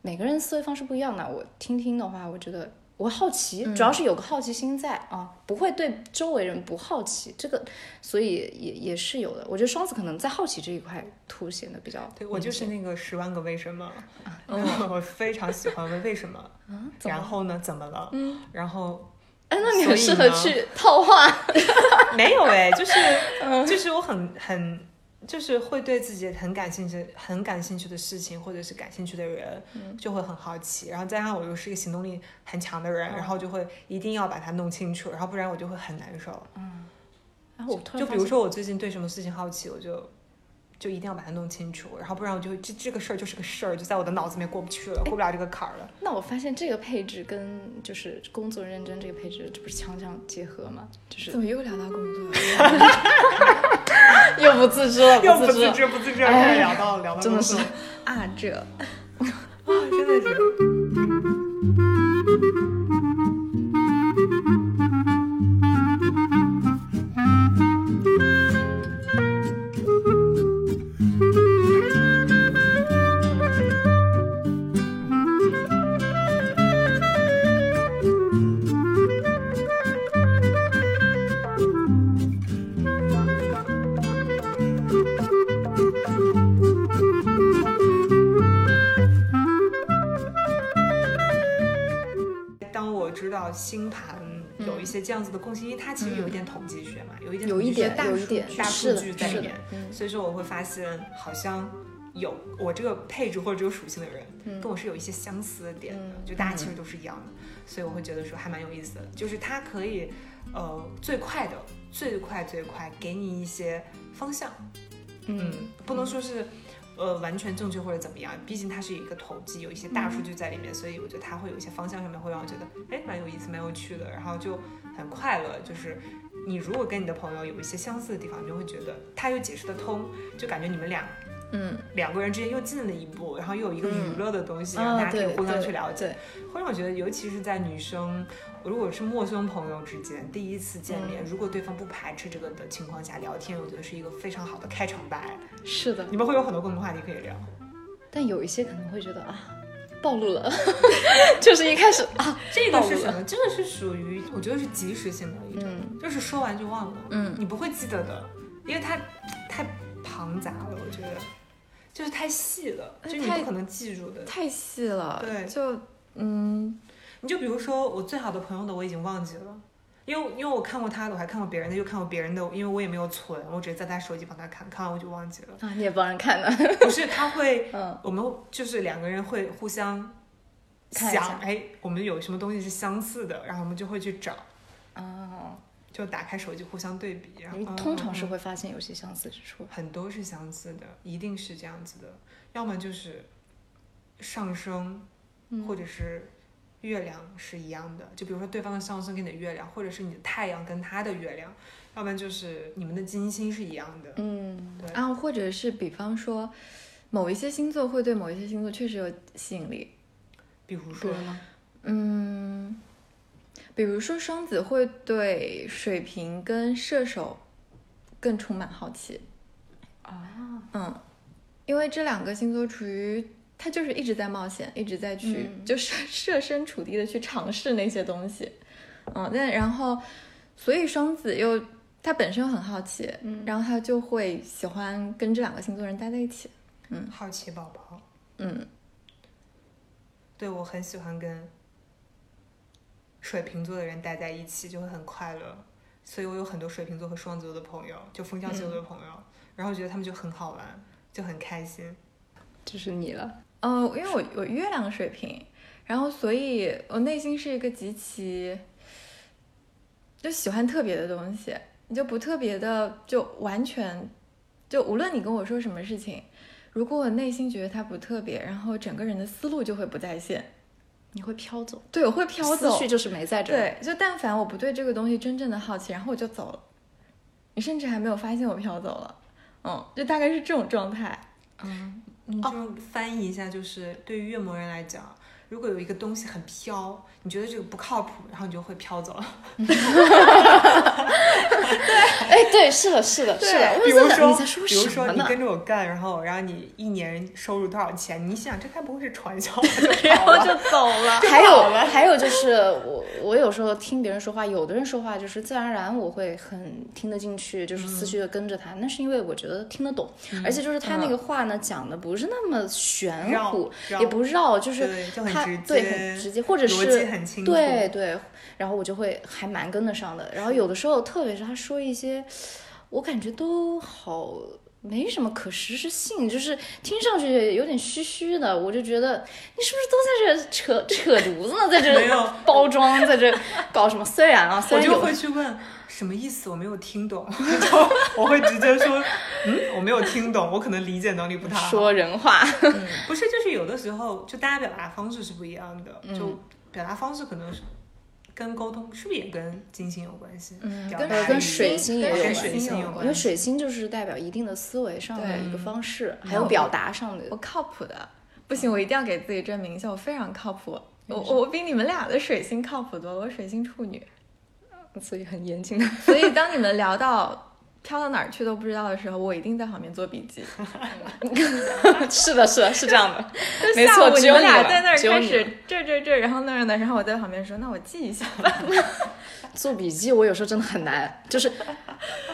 每个人思维方式不一样嘛。我听听的话，我觉得我好奇，主要是有个好奇心在啊，不会对周围人不好奇，这个所以也也是有的。我觉得双子可能在好奇这一块凸显的比较对我就是那个十万个为什么，我非常喜欢问为什么，然后呢怎么了，然后哎，那你很适合去套话。没有哎，就是 就是我很很就是会对自己很感兴趣、很感兴趣的事情或者是感兴趣的人，就会很好奇。然后再加上我又是一个行动力很强的人，然后就会一定要把它弄清楚，然后不然我就会很难受。嗯然后我突然就比如，说我最近对什么事情好奇，我就。就一定要把它弄清楚，然后不然我就这这个事儿就是个事儿，就在我的脑子里面过不去了，过不了这个坎儿了。那我发现这个配置跟就是工作认真这个配置，这不是强强结合吗？就是怎么又聊到工作了？又不自知了，又不自知了。自知不自知，聊到聊到真的是啊，这 啊，真的是。星盘有一些这样子的共性，因为它其实有一点统计学嘛，有一点有一点大数大数据在里面，嗯。所以说我会发现好像有我这个配置或者这个属性的人，嗯。跟我是有一些相似的点的，就大家其实都是一样的，所以我会觉得说还蛮有意思的，就是它可以呃最快的最快最快给你一些方向，嗯，不能说是。呃，完全正确或者怎么样？毕竟它是一个统计，有一些大数据在里面，所以我觉得它会有一些方向上面会让我觉得，哎，蛮有意思，蛮有趣的，然后就很快乐。就是你如果跟你的朋友有一些相似的地方，你就会觉得他又解释得通，就感觉你们俩嗯，两个人之间又近了一步，然后又有一个嗯娱乐的东西，啊让大家可以互相去了解，对会让我觉得，尤其是在女生如果是陌生朋友之间第一次见嗯。面，如果对方不排斥这个的情况下聊天，我觉得是一个非常好的开场白，是的，你们会有很多共同话题可以聊。但有一些可能会觉得啊，暴露了，就是一开始啊，这个是什么？这个是属于我觉得是即时性的一种，嗯。就是说完就忘了，嗯。你不会记得的，因为它太庞杂了，我觉得。就是太细了，就你不可能记住的。太细了，对。就嗯，你就比如说我最好的朋友的，我已经忘记了。因为因为我看过他的，我还看过别人的，又看过别人的，因为我也没有存，我只是在他手机帮他看，看完我就忘记了。啊，你也帮人看的，不是，他会，嗯我们就是两个人会互相想，哎，我们有什么东西是相似的，然后我们就会去找，啊，就打开手机互相对比，然后通常是会发现有些相似之处。很多是相似的，一定是这样子的，要么就是上升，嗯或者是月亮是一样的，就比如说对方的上升跟你的月亮，或者是你的太阳跟他的月亮，要不然就是你们的金星是一样的，嗯，对，啊，或者是比方说，某一些星座会对某一些星座确实有吸引力，比如说呢？嗯，比如说双子会对水瓶跟射手更充满好奇，啊，嗯，因为这两个星座处于他就是一直在冒险，一直在去、嗯。就是 设身处地的去尝试那些东西，嗯，那然后所以双子又他本身很好奇，嗯。然后他就会喜欢跟这两个星座人待在一起，嗯。好奇宝宝，嗯。对我很喜欢跟水瓶座的人待在一起，就会很快乐。所以我有很多水瓶座和双子座的朋友，就风象星座的朋友，然后觉得他们就很好玩，就很开心。就是你了。呃，因为我我月亮水瓶，然后所以我内心是一个极其就喜欢特别的东西，你就不特别的就完全就无论你跟我说什么事情，如果我内心觉得它不特别，然后整个人的思路就会不在线，你会飘走，对我会飘走思绪，就是没在这儿。对，就但凡我不对这个东西真正的好奇，然后我就走了，你甚至还没有发现我飘走了，嗯，就大概是这种状态。嗯，你就翻译一下，就是对于月魔人来讲，如果有一个东西很飘，你觉得这个不靠谱，然后你就会飘走。哎，对，是的，是的，对是的。我比如说就在你在说比如？说你跟着我干，然后然后你一年收入多少钱？你想这该不会是传销吧？然后就走了。还有还有就是我我有时候听别人说话，有的人说话就是自然而然我会很听得进去，就是思绪的跟着他，那是因为我觉得听得懂，而且就是他那个话呢讲的不是那么玄乎，也不绕，就是对就很他直对接很直接，或者逻辑是很清楚对对，然后我就会还蛮跟得上的。然后有的时候，特别是他说一些，我感觉都好。没什么可实施性，就是听上去有点虚虚的，我就觉得你是不是都在这扯扯犊子呢？在这没有包装，在这搞什么？虽然啊，虽然我就会去问什么意思，我没有听懂，就我会直接说，嗯，我没有听懂，我可能理解能力不太好。说人话，不是，就是有的时候，就大家表达方式是不一样的，嗯就表达方式可能是跟沟通是不是也跟金星有关系？嗯跟水星也有关系水星有，因为。水星就是代表一定的思维上的一个方式，还有表达上的我靠谱的，不行，我一定要给自己证明一下，我非常靠谱。我我比你们俩的水星靠谱多了，我水星处女。所以很严谨的。所以当你们聊到飘到哪儿去都不知道的时候，我一定在旁边做笔记。是的，是的，是这样的，就没错，下午你只有你俩在那儿开始这这这，然后那儿呢，然后我在旁边说，那我记一下吧。做笔记，我有时候真的很难，就是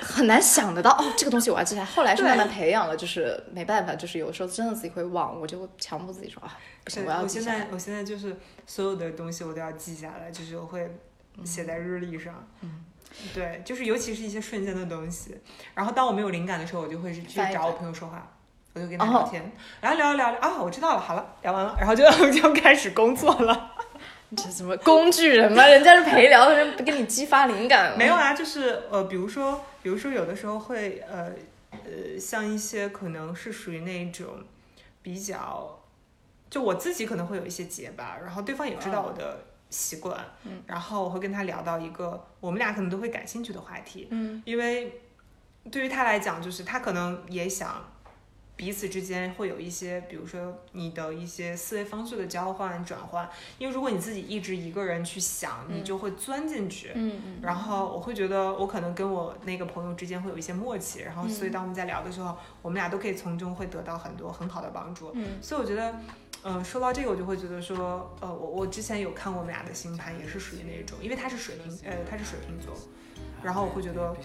很难想得到哦，这个东西我要记下来。后来是慢慢培养了，就是没办法，就是有时候真的自己会忘，我就会强迫自己说啊，不行，我要我记下来。现在我现在就是所有的东西我都要记下来，就是我会写在日历上。嗯，对，就是尤其是一些瞬间的东西。然后当我没有灵感的时候，我就会去去找我朋友说话，我就跟他哦聊天，然后聊聊聊啊，我知道了，好了，聊完了，然后就 就开始工作了。这什么工具人吗？人家是陪聊，人不给你激发灵感。没有啊，就是呃，比如说，比如说有的时候会呃呃，像一些可能是属于那种比较，就我自己可能会有一些结巴，然后对方也知道我的习惯，嗯，然后我会跟他聊到一个我们俩可能都会感兴趣的话题，嗯，因为对于他来讲，就是他可能也想。彼此之间会有一些，比如说你的一些思维方式的交换转换，因为如果你自己一直一个人去想，你就会钻进去，嗯嗯，然后我会觉得我可能跟我那个朋友之间会有一些默契，然后嗯所以当我们在聊的时候，我们俩都可以从中会得到很多很好的帮助。嗯，所以我觉得，嗯、说到这个，我就会觉得说，呃，我我之前有看过我们俩的星盘，也是属于那种，因为他是水瓶，呃，他是水瓶座，然后我会觉得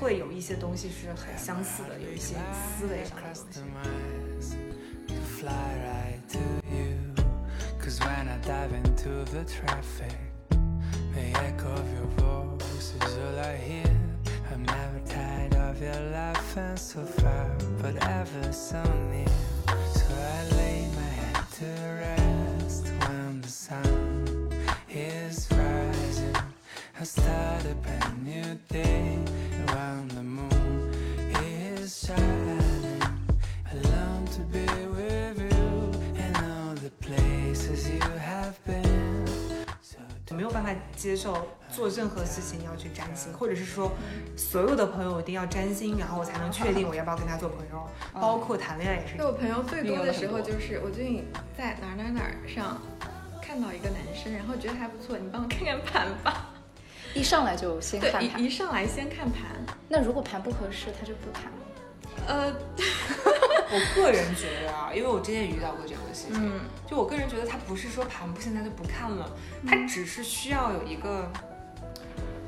会有一些东西是很相似的，有一些思维上的东西。to rest when the sun is rising. I start a brand new day when the moon is shining. 没有办法接受做任何事情要去占星，或者是说所有的朋友一定要占星，然后我才能确定我要不要跟他做朋友，包括谈恋爱也是就我朋友最多的时候就是我最近在哪儿哪儿哪儿上看到一个男生，然后觉得还不错，你帮我看看盘吧。一上来就先看，盘一。一上来先看盘。那如果盘不合适，他就不谈了。呃，我个人觉得啊，因为我之前也遇到过这样的事情，嗯就我个人觉得他不是说盘不现在就不看了，他只是需要有一个，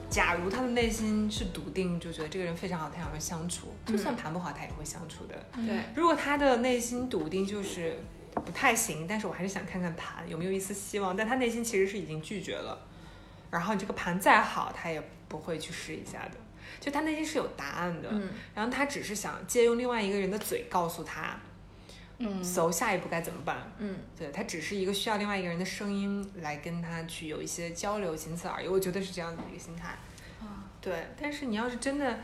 假如他的内心是笃定，就觉得这个人非常好，他想要相处，就算盘不好，他也会相处的。对，如果他的内心笃定就是不太行，但是我还是想看看盘有没有一丝希望，但他内心其实是已经拒绝了，然后你这个盘再好，他也不会去试一下的。就他内心是有答案的，嗯然后他只是想借用另外一个人的嘴告诉他，嗯，so 下一步该怎么办？嗯对他只是一个需要另外一个人的声音来跟他去有一些交流，仅此而已。我觉得是这样子的一个心态。啊，对，但是你要是真的，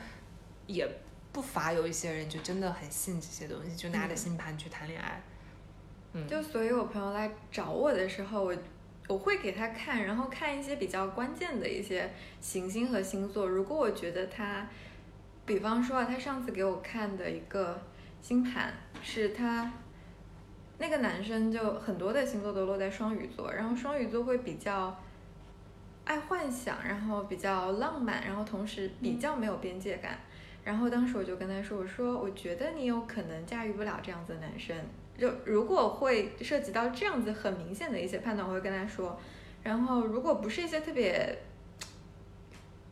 也不乏有一些人就真的很信这些东西，就拿着星盘去谈恋爱。嗯，就所以我朋友来找我的时候，我我会给他看，然后看一些比较关键的一些行星和星座。如果我觉得他，比方说啊，他上次给我看的一个星盘是他。那个男生就很多的星座都落在双鱼座，然后双鱼座会比较爱幻想，然后比较浪漫，然后同时比较没有边界感。然后当时我就跟他说：“我说我觉得你有可能驾驭不了这样子的男生。就如果会涉及到这样子很明显的一些判断，我会跟他说。然后如果不是一些特别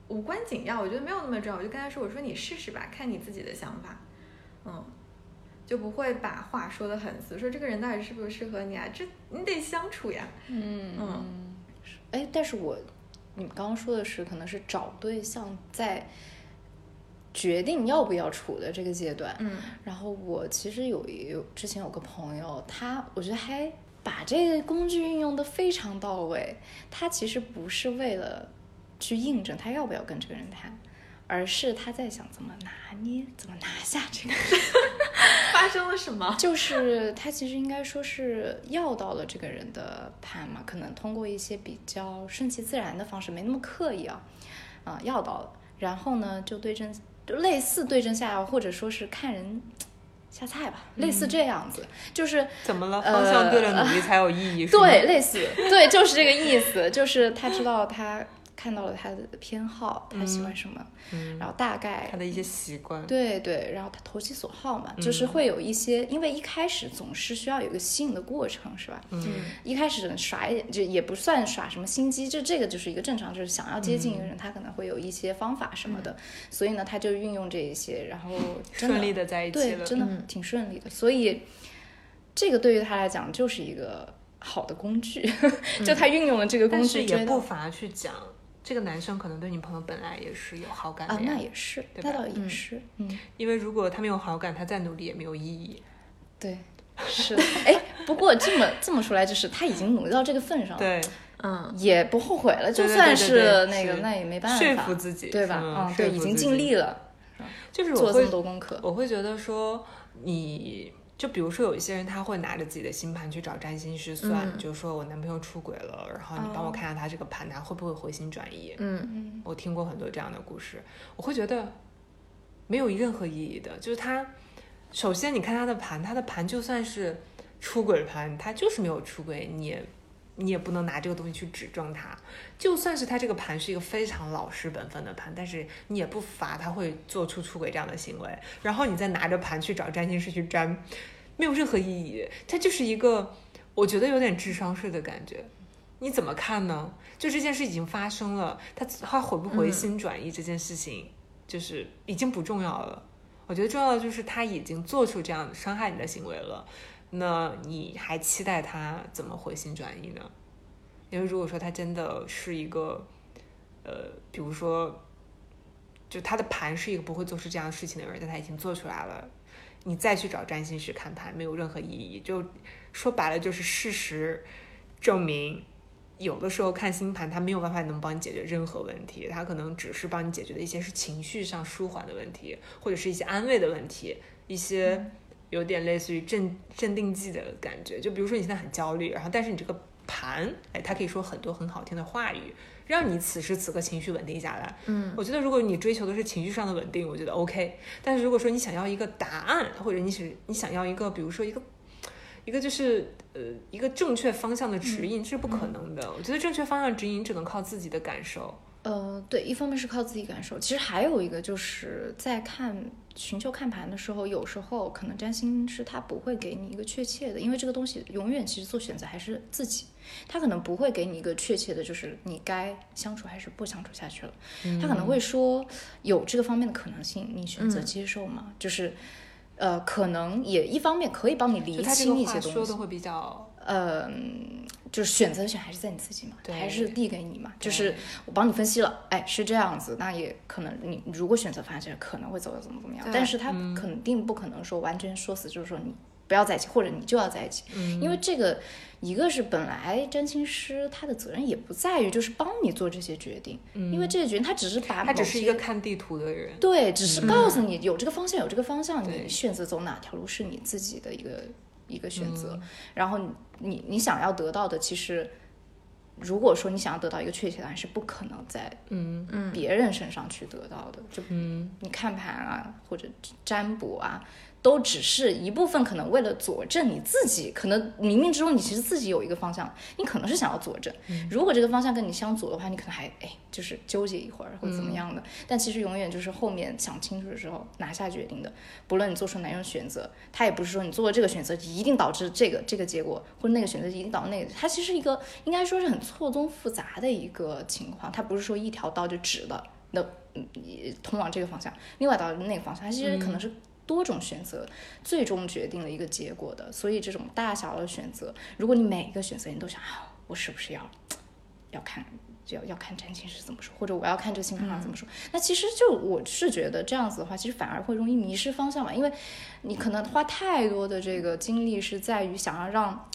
无关紧要，我觉得没有那么重要，我就跟他说：我说你试试吧，看你自己的想法。嗯，就不会把话说的很死，说这个人到底适不适合你啊？这你得相处呀。嗯嗯哎，但是我你们刚刚说的是可能是找对象在决定要不要处的这个阶段，嗯然后我其实有一有之前有个朋友，他我觉得还把这个工具运用的非常到位。他其实不是为了去印证他要不要跟这个人谈，而是他在想怎么拿捏，怎么拿下这个人。发生了什么？就是他其实应该说是要到了这个人的盘嘛，可能通过一些比较顺其自然的方式，没那么刻意啊，啊、要到了，然后呢就对症，就类似对症下药，或者说是看人下菜吧，类似这样子，就是怎么了？呃方向对了，努力才有意义。对，，类似，对，就是这个意思，就是他知道他看到了他的偏好，他喜欢什么，嗯，然后大概他的一些习惯，对对，然后他投其所好嘛，就是会有一些，因为一开始总是需要有一个吸引的过程，是吧？嗯，一开始耍一点，就也不算耍什么心机，就这个就是一个正常，就是想要接近一个人，他可能会有一些方法什么的，所以呢，他就运用这一些，然后 顺利的在一起对，真的挺顺利的。所以这个对于他来讲就是一个好的工具，就他运用了这个工但是也具追到不乏去讲，这个男生可能对你朋友本来也是有好感的啊，那也是，对吧那倒也是，嗯，因为如果他没有好感，他再努力也没有意义。对。是的，哎，不过这么这么说来，就是他已经努力到这个份上了，对，嗯也不后悔了。就算是那个，那也没办法，说服自己对吧？嗯嗯，对，已经尽力了，就是做这么多功课。我会觉得说，你就比如说有一些人他会拿着自己的星盘去找占星师算，嗯就是说我男朋友出轨了，然后你帮我看下他这个盘，他会不会回心转意？嗯嗯我听过很多这样的故事，我会觉得没有任何意义的。就是他，首先你看他的盘，他的盘就算是出轨盘，他就是没有出轨，你也你也不能拿这个东西去指证他。就算是他这个盘是一个非常老实本分的盘，但是你也不乏他会做出出轨这样的行为。然后你再拿着盘去找占星师去占，没有任何意义。他就是一个，我觉得有点智商税的感觉。你怎么看呢？就这件事已经发生了，他他回不回心转意这件事情，就是已经不重要了。我觉得重要的就是他已经做出这样伤害你的行为了，那你还期待他怎么回心转意呢？因为如果说他真的是一个，呃，比如说，就他的盘是一个不会做出这样事情的人，但他已经做出来了，你再去找占星师看盘没有任何意义。就说白了，就是事实证明，有的时候看星盘，他没有办法能帮你解决任何问题，他可能只是帮你解决的一些是情绪上舒缓的问题，或者是一些安慰的问题，一些有点类似于镇镇定剂的感觉。就比如说你现在很焦虑，然后但是你这个盘，哎，它可以说很多很好听的话语，让你此时此刻情绪稳定下来。嗯我觉得如果你追求的是情绪上的稳定，我觉得 OK。但是如果说你想要一个答案，或者你是你想要一个，比如说一个一个就是呃一个正确方向的指引，这是不可能的。我觉得正确方向指引只能靠自己的感受。呃，对，一方面是靠自己感受，其实还有一个就是在看寻求看盘的时候，有时候可能占星师他不会给你一个确切的，因为这个东西永远其实做选择还是自己，他可能不会给你一个确切的，就是你该相处还是不相处下去了，他可能会说有这个方面的可能性，你选择嗯接受吗？就是。呃，可能也一方面可以帮你厘就他这清一些东西，说的会比较呃，就是选择权还是在你自己嘛，还是递给你嘛。就是我帮你分析了，哎，是这样子，那也可能你如果选择发展，可能会走的怎么怎么样，但是他肯定不可能说完全说死，就是说你不要在一起，或者你就要在一起，嗯。因为这个一个是本来占星师他的责任也不在于就是帮你做这些决定，因为这个决定他只是把他只是一个看地图的人。对，只是告诉你有这个方向，有这个方向，对。你选择走哪条路是你自己的一个一个选择。嗯然后你你你想要得到的，其实如果说你想要得到一个确切答案，是不可能在嗯嗯别人身上去得到的。就嗯你看盘啊，或者占卜啊，都只是一部分，可能为了佐证你自己，可能冥冥之中你其实自己有一个方向，你可能是想要佐证。如果这个方向跟你相左的话，你可能还哎就是纠结一会儿或者怎么样的。但其实永远就是后面想清楚的时候拿下决定的。不论你做出哪种选择，它也不是说你做了这个选择一定导致这个这个结果，或者那个选择一定导致那个。它其实一个应该说是很错综复杂的一个情况，它不是说一条道就直的，那嗯通往这个方向，另外道那个方向，它其实可能是。多种选择，最终决定了一个结果的。所以这种大小的选择，如果你每一个选择你都想啊，我是不是要要看，要要看占星师怎么说，或者我要看这个星盘上怎么说，那其实就我是觉得这样子的话，其实反而会容易迷失方向嘛。因为你可能花太多的这个精力是在于想要让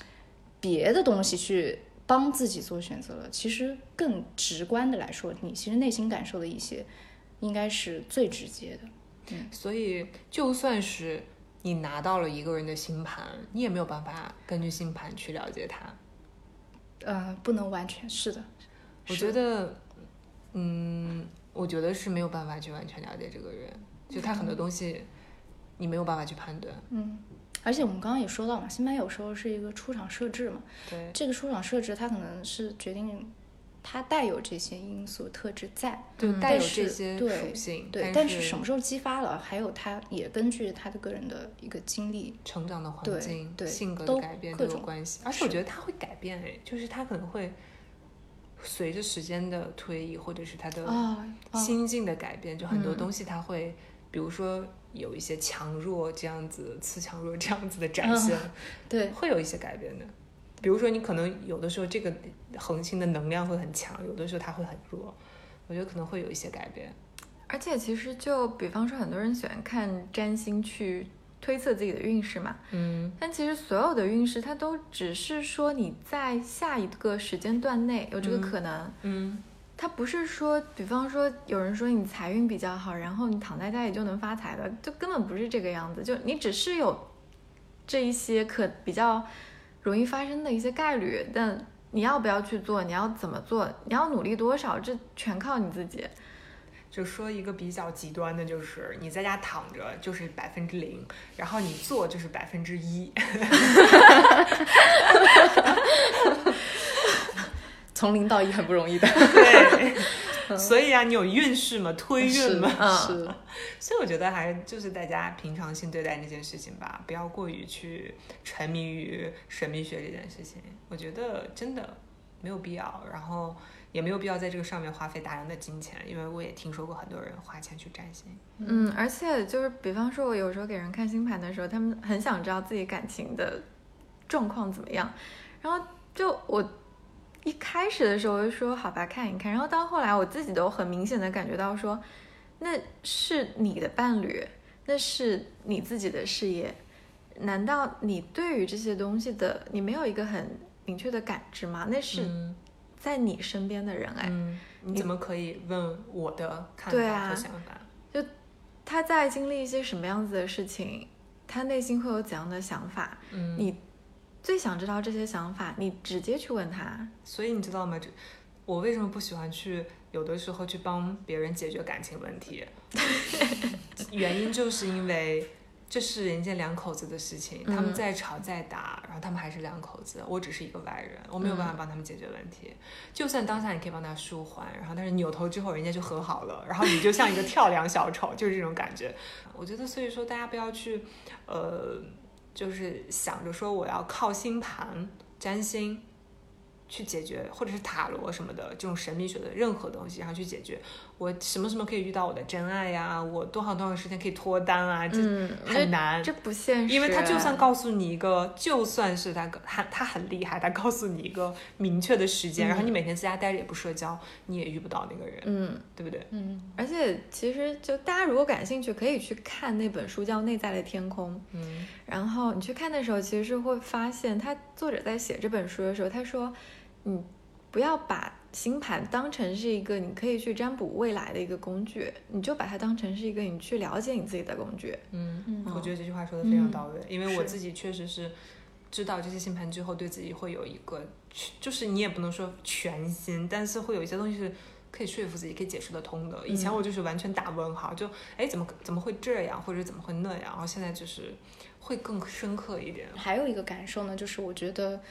别的东西去帮自己做选择了。其实更直观的来说，你其实内心感受的一些，应该是最直接的。所以，就算是你拿到了一个人的星盘，你也没有办法根据星盘去了解他。呃，不能完全是的。我觉得，嗯，我觉得是没有办法去完全了解这个人，就他很多东西你没有办法去判断。嗯，而且我们刚刚也说到嘛，星盘有时候是一个出场设置嘛。对。这个出场设置，它可能是决定。它带有这些因素特质在，对，带有这些属性，对，但是什么时候激发了，还有他也根据他的个人的一个经历、成长的环境、对性格的改变都有关系。而且我觉得他会改变，哎，就是他可能会随着时间的推移，或者是他的心境的改变，就很多东西他会，比如说有一些强弱这样子，次强弱这样子的展现，对，会有一些改变的。比如说，你可能有的时候这个恒星的能量会很强，有的时候它会很弱，我觉得可能会有一些改变。而且其实就比方说，很多人喜欢看占星去推测自己的运势嘛，嗯，但其实所有的运势它都只是说你在下一个时间段内有这个可能，嗯，它不是说，比方说有人说你财运比较好，然后你躺在家里就能发财的，就根本不是这个样子，就你只是有这一些可比较。容易发生的一些概率，但你要不要去做？你要怎么做？你要努力多少？这全靠你自己。就说一个比较极端的，就是你在家躺着就是百分之零，然后你做就是百分之一。从零到一很不容易的。对。所以啊，你有运势嘛，推运嘛，是。所以我觉得还就是大家平常心对待那件事情吧，不要过于去沉迷于神秘学这件事情。我觉得真的没有必要，然后也没有必要在这个上面花费大量的金钱，因为我也听说过很多人花钱去占星。嗯，而且就是比方说，我有时候给人看星盘的时候，他们很想知道自己感情的状况怎么样，然后就我。一开始的时候就说好吧看一看，然后到后来我自己都很明显的感觉到说，那是你的伴侣，那是你自己的事业，难道你对于这些东西的你没有一个很明确的感知吗？那是在你身边的人哎，你怎么可以问我的看法和想法？就他在经历一些什么样子的事情，他内心会有怎样的想法？嗯，你。最想知道这些想法，你直接去问他。所以你知道吗？就我为什么不喜欢去有的时候去帮别人解决感情问题？原因就是因为这是人家两口子的事情，他们再吵再打，然后他们还是两口子，我只是一个外人，我没有办法帮他们解决问题。就算当下你可以帮他舒缓，然后但是扭头之后人家就和好了，然后你就像一个 跳梁小丑，就是这种感觉。我觉得，所以说大家不要去，呃。就是想着说我要靠星盘、占星。去解决，或者是塔罗什么的这种神秘学的任何东西，然后去解决。我什么什么可以遇到我的真爱呀？我多少多少时间可以脱单啊？这很难，这不现实。因为他就算告诉你一个，就算是他他他很厉害，他告诉你一个明确的时间，然后你每天在家待着也不社交，你也遇不到那个人，嗯，对不对？嗯。而且其实就大家如果感兴趣，可以去看那本书叫《内在的天空》，嗯。然后你去看的时候，其实是会发现，他作者在写这本书的时候，他说，嗯。不要把星盘当成是一个你可以去占卜未来的一个工具，你就把它当成是一个你去了解你自己的工具。嗯，我觉得这句话说的非常到位，因为我自己确实是知道这些星盘之后，对自己会有一个，就是你也不能说全新，但是会有一些东西是可以说服自己，可以解释得通的。以前我就是完全打问号，就哎怎么怎么会这样，或者怎么会那样，然后现在就是会更深刻一点。还有一个感受呢，就是我觉得，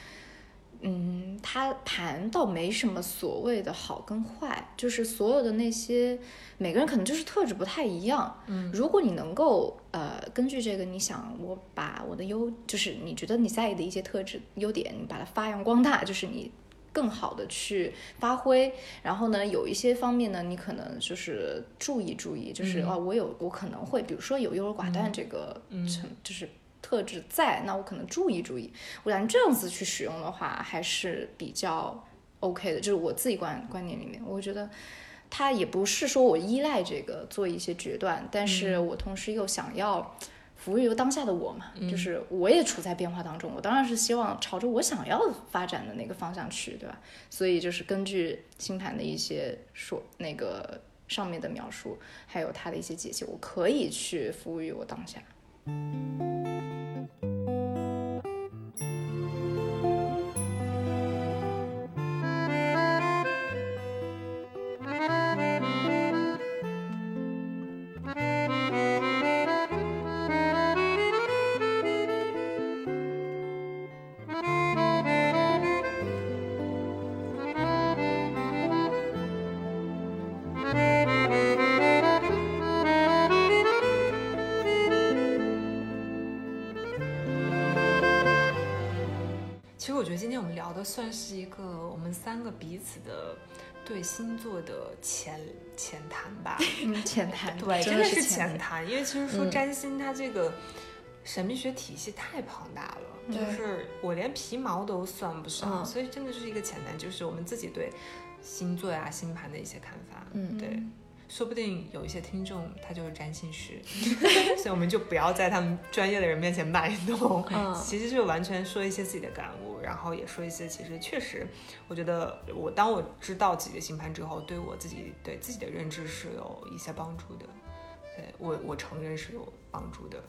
嗯，它盘倒没什么所谓的好跟坏，就是所有的那些每个人可能就是特质不太一样。嗯，如果你能够呃根据这个，你想我把我的优，就是你觉得你在意的一些特质优点，你把它发扬光大，就是你更好的去发挥。然后呢，有一些方面呢，你可能就是注意注意，就是哦，我有我可能会，比如说有优柔寡断这个成，就是。特质在，那我可能注意注意。我感觉这样子去使用的话，还是比较 OK 的。就是我自己观观点里面，我觉得它也不是说我依赖这个做一些决断，但是我同时又想要服务于当下的我嘛，就是我也处在变化当中，我当然是希望朝着我想要发展的那个方向去，对吧？所以就是根据星盘的一些说那个上面的描述，还有它的一些解析，我可以去服务于我当下。Thank you. 个彼此的对星座的浅浅谈吧。嗯，浅谈，对，真的的是浅浅谈，因为其实说占星它这个神秘学体系太庞大了，就是我连皮毛都算不上，嗯所以真的是一个浅谈，就是我们自己对星座呀、星盘的一些看法。嗯对，说不定有一些听众他就是占星师，所以我们就不要在他们专业的人面前卖弄，嗯其实就完全说一些自己的感悟，然后也说一些其实确实，我觉得我当我知道自己的星盘之后，对我自己对自己的认知是有一些帮助的，对我我承认是有帮助的。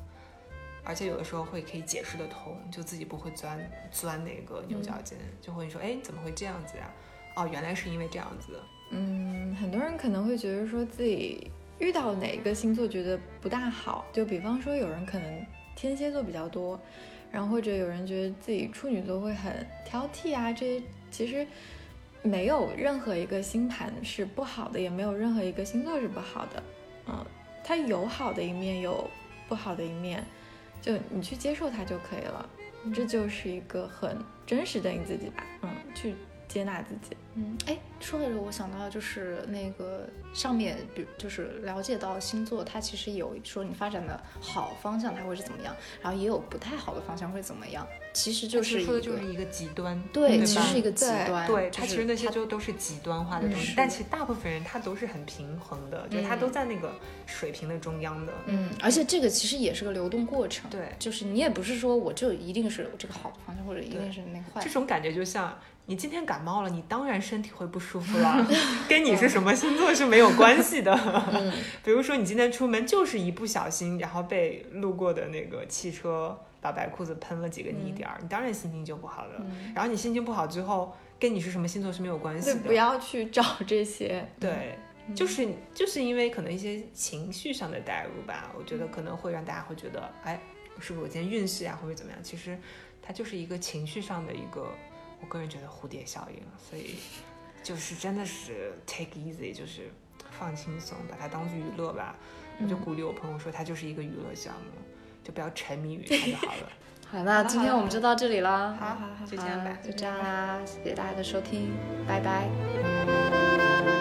而且有的时候会可以解释得通，就自己不会钻钻那个牛角尖，就会说，哎，怎么会这样子呀？哦，原来是因为这样子。嗯，很多人可能会觉得说自己遇到哪一个星座觉得不大好，就比方说有人可能天蝎座比较多，然后或者有人觉得自己处女座会很挑剔啊，这其实没有任何一个星盘是不好的，也没有任何一个星座是不好的。嗯，它有好的一面，有不好的一面，就你去接受它就可以了。这就是一个很真实的你自己吧，嗯，去接纳自己。嗯，哎，说到这个，我想到就是那个上面，比如就是了解到星座，它其实有说你发展的好方向它会是怎么样，然后也有不太好的方向会怎么样，其实就是一说个的就是一个极端，对，对其实是一个极端，对，就是它其实那些就都是极端化的东西，嗯但其实大部分人他都是很平衡的，就是他嗯都在那个水平的中央的。嗯，而且这个其实也是个流动过程，对就是你也不是说我就一定是这个好的方向，或者一定是那个坏的。这种感觉就像你今天感冒了，你当然身体会不舒服了，跟你是什么星座是没有关系的。比如说你今天出门就是一不小心，然后被路过的那个汽车把白裤子喷了几个泥点儿，你当然心情就不好了。然后你心情不好之后，跟你是什么星座是没有关系的。不要去找这些。对，就是就是因为可能一些情绪上的代入吧，我觉得可能会让大家会觉得，哎，是不是我今天运势啊，或者怎么样？其实它就是一个情绪上的一个，我个人觉得蝴蝶效应，所以就是真的是 take easy，就是放轻松，把它当做娱乐吧。我就鼓励我朋友说，它就是一个娱乐项目，就不要沉迷于它就好了。好，那今天我们就到这里啦，好好好，就这样吧啊。就这样啦，谢谢大家的收听，拜拜。